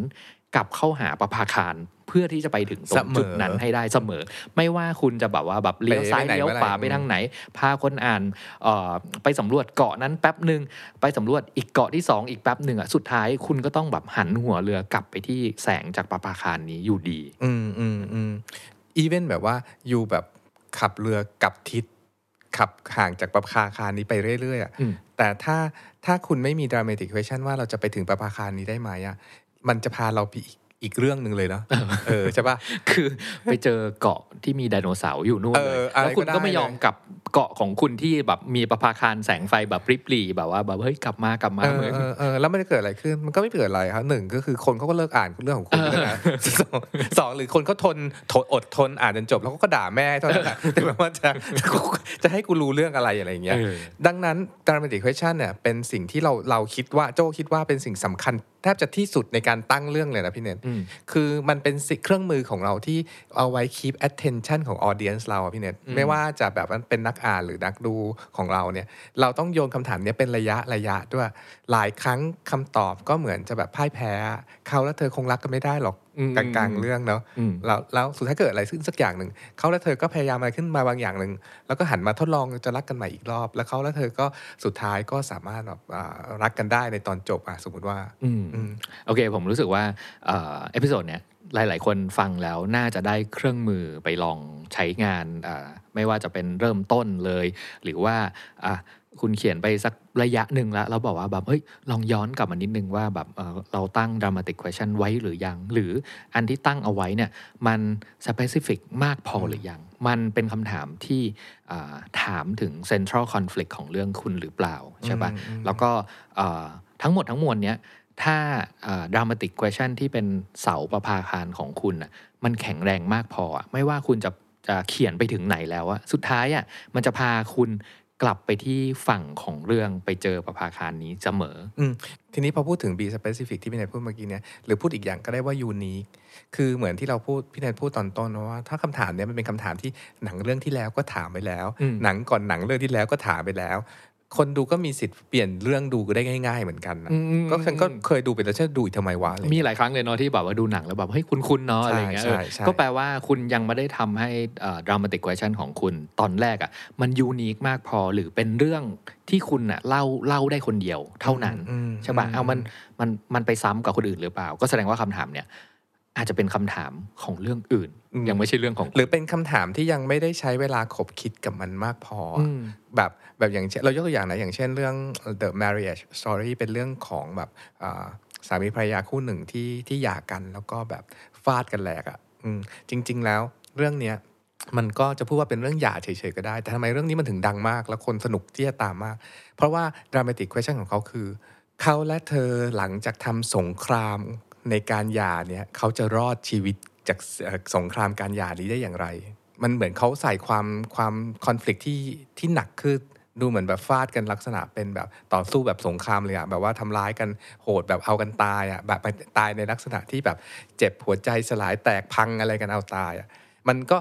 กลับเข้าหาประภาคารเพื่อที่จะไปถึงตรงจุดนั้นให้ได้เสมอ ไม่ว่าคุณจะแบบว่าแบบเลี้ยวซ้ายเลี้ยวขวาไปทางไหน พาคนอ่านเอ่อไปสำรวจเกาะนั้นแป๊บหนึ่งไปสำรวจอีกเกาะที่สองอีกแป๊บหนึ่งอะสุดท้ายคุณก็ต้องแบบหันหัวเรือกลับไปที่แสงจากประภาคารนี้อยู่ดี
อืมอืมอืมอีเวนแบบว่าอยู่แบบขับเรือกลับทิศขับห่างจากประภาคารนี้ไปเรื่อยๆอะ
อืม
แต่ถ้าถ้าคุณไม่มี dramatic question ว่าเราจะไปถึงประภาคารนี้ได้ไหมอะ มันจะพาเราไปอีกอีกเรื่องหนึ่งเลยเนาะเออใช่ปะ
คือไปเจอเกาะที่มีไดโนเสาร์อยู่นู่น
เอ
เล
อยอะไร
แล้วคุณ
ก็ได้
ก็ไม่ยอม
เลย
กลับเกาะของคุณที่แบบมีประภาคารแสงไฟแบบริบหรี่แบบว่าแบบเฮ้ยกลับมากลับมา
เออ
เหมือน
เออเออแล้วไม่ได้เกิดอะไรขึ้นมันก็ไม่เกิดอะไรครับหนึ่งก็คือคนเขาก็เลิกอ่านเรื่องของคุณไปแล้วนะสองสองหรือคนเขาทนทนอดทนอ่านจนจบแล้วก็ด่าแม่เท่านั้นแหละแต่แบบว่าจะจะให้กูรู้เรื่องอะไรอะไรอย่างเงี้ย
เออ
ดังนั้น dramatic question เนี่ยเป็นสิ่งที่เราเราคิดว่าโจคิดว่าเป็นสิ่งสำคัญ แทบจะที่สุดในการตั้งเรื่องเลยนะพี่เนต
อืม
คือมันเป็นสิ่งเครื่องมือของเราที่เอาไว้ keep attention ของ audience เราอะพี่เนต
อืม
ไม่ว่าจะแบบว่าเป็นนักอ่านหรือนักดูของเราเนี่ย เราต้องโยนคำถามเนี้ยเป็นระยะระยะด้วย หลายครั้งคำตอบก็เหมือนจะแบบพ่ายแพ้ เขาและเธอคงรักกันไม่ได้หรอก
อืม
กลางๆเรื่องเนาะ
อืม
แล้วแล้วสุดท้ายเกิดอะไรขึ้นสักอย่างหนึ่งเขาและเธอก็พยายามอะไรขึ้นมาบางอย่างหนึ่งแล้วก็หันมาทดลองจะรักกันใหม่อีกรอบ แล้วเขาและเธอก็สุดท้ายก็สามารถแบบอ่ารักกันได้ในตอนจบอะสมมติว่า
อืม
อืม
โอเค ผมรู้สึกว่าเอ่อ episode เนี้ยหลาย ๆ คนฟังแล้วน่าจะได้เครื่องมือไปลองใช้งานอ่าไม่ว่าจะเป็นเริ่มต้นเลย หรือว่าอะ คุณเขียนไปสักระยะหนึ่งแล้วเราบอกว่าแบบเฮ้ยลองย้อนกลับมานิดนึงว่าแบบเอ่อเราตั้ง dramatic question ไว้หรือยัง หรืออันที่ตั้งเอาไว้เนี่ยมัน specific มากพอหรือยัง มันเป็นคำถามที่อ่าถามถึง central conflict ของเรื่องคุณหรือเปล่า ใช่ปะ
อืมอืม
แล้วก็เอ่อทั้งหมดทั้งมวลเนี้ยถ้าอ่า dramatic question ที่เป็นเสาประภาคารของคุณอะมันแข็งแรงมากพออะไม่ว่าคุณจะจะเขียนไปถึงไหนแล้วอะสุดท้ายอะมันจะพาคุณ กลับไปที่ฝั่งของเรื่องไปเจอประภาคารนี้เสมอ
อืมทีนี้พอพูดถึง be specific ที่พี่นายพูดเมื่อกี้เนี่ยหรือพูดอีกอย่างก็ได้ว่า unique คือเหมือนที่เราพูดพี่นายพูดตอนต้นว่า ถ้าคำถามเนี้ยมันเป็นคำถามที่หนังเรื่องที่แล้วก็ถามไปแล้ว
อืม
หนังก่อนหนังเรื่องที่แล้วก็ถามไปแล้ว คนดูก็มีสิทธิ์เปลี่ยนเรื่องดูได้ง่าย ๆ เหมือนกันนะ
อืม
ก็ฉันก็เคยดูไปแล้วฉันดูอีกทำไมวะอะไร
มีหลายครั้งเลยเนาะที่แบบว่าดูหนังแล้วแบบเฮ้ยคุ้นๆเนาะอะไรเงี้ย
ใช่
เออ
ใช่
ก็แปลว่าคุณยังไม่ได้ทำให้เอ่อ dramatic question ของคุณตอนแรกอะ่ะมันยูนิคมากพอหรือเป็นเรื่องที่คุณอะเล่าเล่าได้คนเดียวเท่านั้น
อืม
ใช่ป่ะ
อืม
เอามันมันมันไปซ้ำกับคนอื่นหรือเปล่า ก็แสดงว่าคำถามเนี่ย อาจจะเป็นคำถามของเรื่องอื่น ยังไม่ใช่เรื่องของ
หรือเป็นคำถามที่ยังไม่ได้ใช้เวลาขบคิดกับมันมากพออ
อืม
แบบแบบอย่างเช่นเรายกตัวอย่างนะอย่างเช่นเรื่อง The Marriage Story เป็นเรื่องของแบบอ่าสามีภรรยาคู่หนึ่งที่ที่หย่ากันแล้วก็แบบฟาดกันแหลกอะ่ะอืมจริง ๆ แล้วเรื่องเนี้ยมันก็จะพูดว่าเป็นเรื่องหย่าเฉยๆก็ได้ แต่ทำไมเรื่องนี้มันถึงดังมาก แล้วคนสนุกที่จะตามมาก เพราะว่า dramatic question ของเขาคือ เขาและเธอหลังจากทำสงคราม ในการหย่าเนี่ยเขาจะรอดชีวิตจากสงครามการหย่านี้ได้อย่างไร มันเหมือนเขาใส่ความความคอน FLICT ที่ที่หนักขึ้นดูเหมือนแบบฟาดกันลักษณะเป็นแบบต่อสู้แบบสงครามเลยอะแบบว่าทำร้ายกันโหดแบบเอากันตายอะแบบตายในลักษณะที่แบบเจ็บหัวใจสลายแตกพังอะไรกันเอาตายอะ มันก็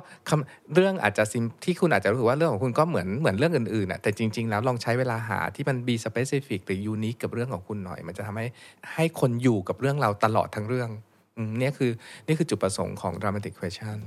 เรื่องอาจจะซิมที่คุณอาจจะรู้สึกว่าเรื่องของคุณก็เหมือนเหมือนเรื่องอื่นๆอะแต่จริง ๆ แล้วลองใช้เวลาหาที่มัน be specific หรือ unique กับเรื่องของคุณหน่อย มันจะทำให้ให้คนอยู่กับเรื่องเราตลอดทั้งเรื่องนี่คือนี่คือจุดประสงค์ของ dramatic question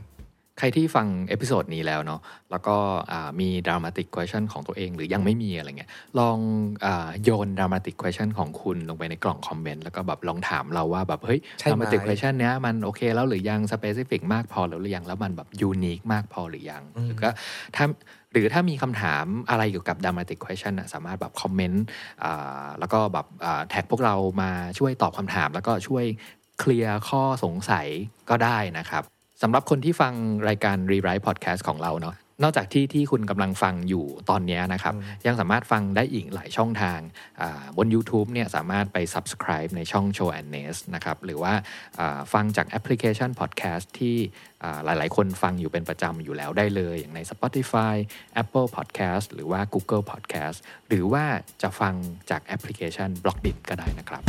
ใครที่ฟัง episode นี้แล้วเนาะแล้วก็อ่ามี dramatic question ของตัวเอง หรือยังไม่มีอะไรเงี้ยลองอ่าโยน dramatic question ของคุณลงไปในกล่องคอมเมนต์แล้วก็แบบลองถามเราว่าแบบเฮ้ย
ใช่ไหม
dramatic question เนี้ยมันโอเคแล้วหรือยัง specific มากพอหรือยังแล้วมันแบบ unique มากพอหรือยังหรือก็ถ้าหรือถ้ามีคำถามอะไรเกี่ยวกับ dramatic question นะสามารถแบบคอมเมนต์อ่าแล้วก็แบบแท็กพวกเรามาช่วยตอบคำถาม แล้วก็ช่วยเคลียร์ข้อสงสัยก็ได้นะครับ สำหรับคนที่ฟังรายการ Rewrite Podcast ของเราเนาะนอกจากที่ที่คุณกำลังฟังอยู่ตอนเนี้ยนะครับ ยังสามารถฟังได้อีกหลายช่องทางอ่าบน YouTube เนี่ยสามารถไป subscribe ในช่อง Show and Nest นะครับ หรือว่าอ่าฟังจากแอปพลิเคชัน podcast ที่อ่าหลายๆ คนฟังอยู่เป็นประจำอยู่แล้วได้เลย อย่างใน Spotify Apple Podcast หรือว่า Google Podcast หรือว่าจะฟังจากแอปพลิเคชัน b l o c k d i t ก็ได้นะครับ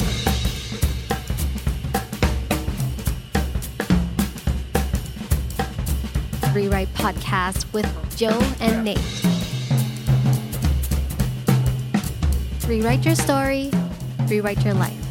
Rewrite Podcast with Joe and Nate. Rewrite your story, rewrite your life.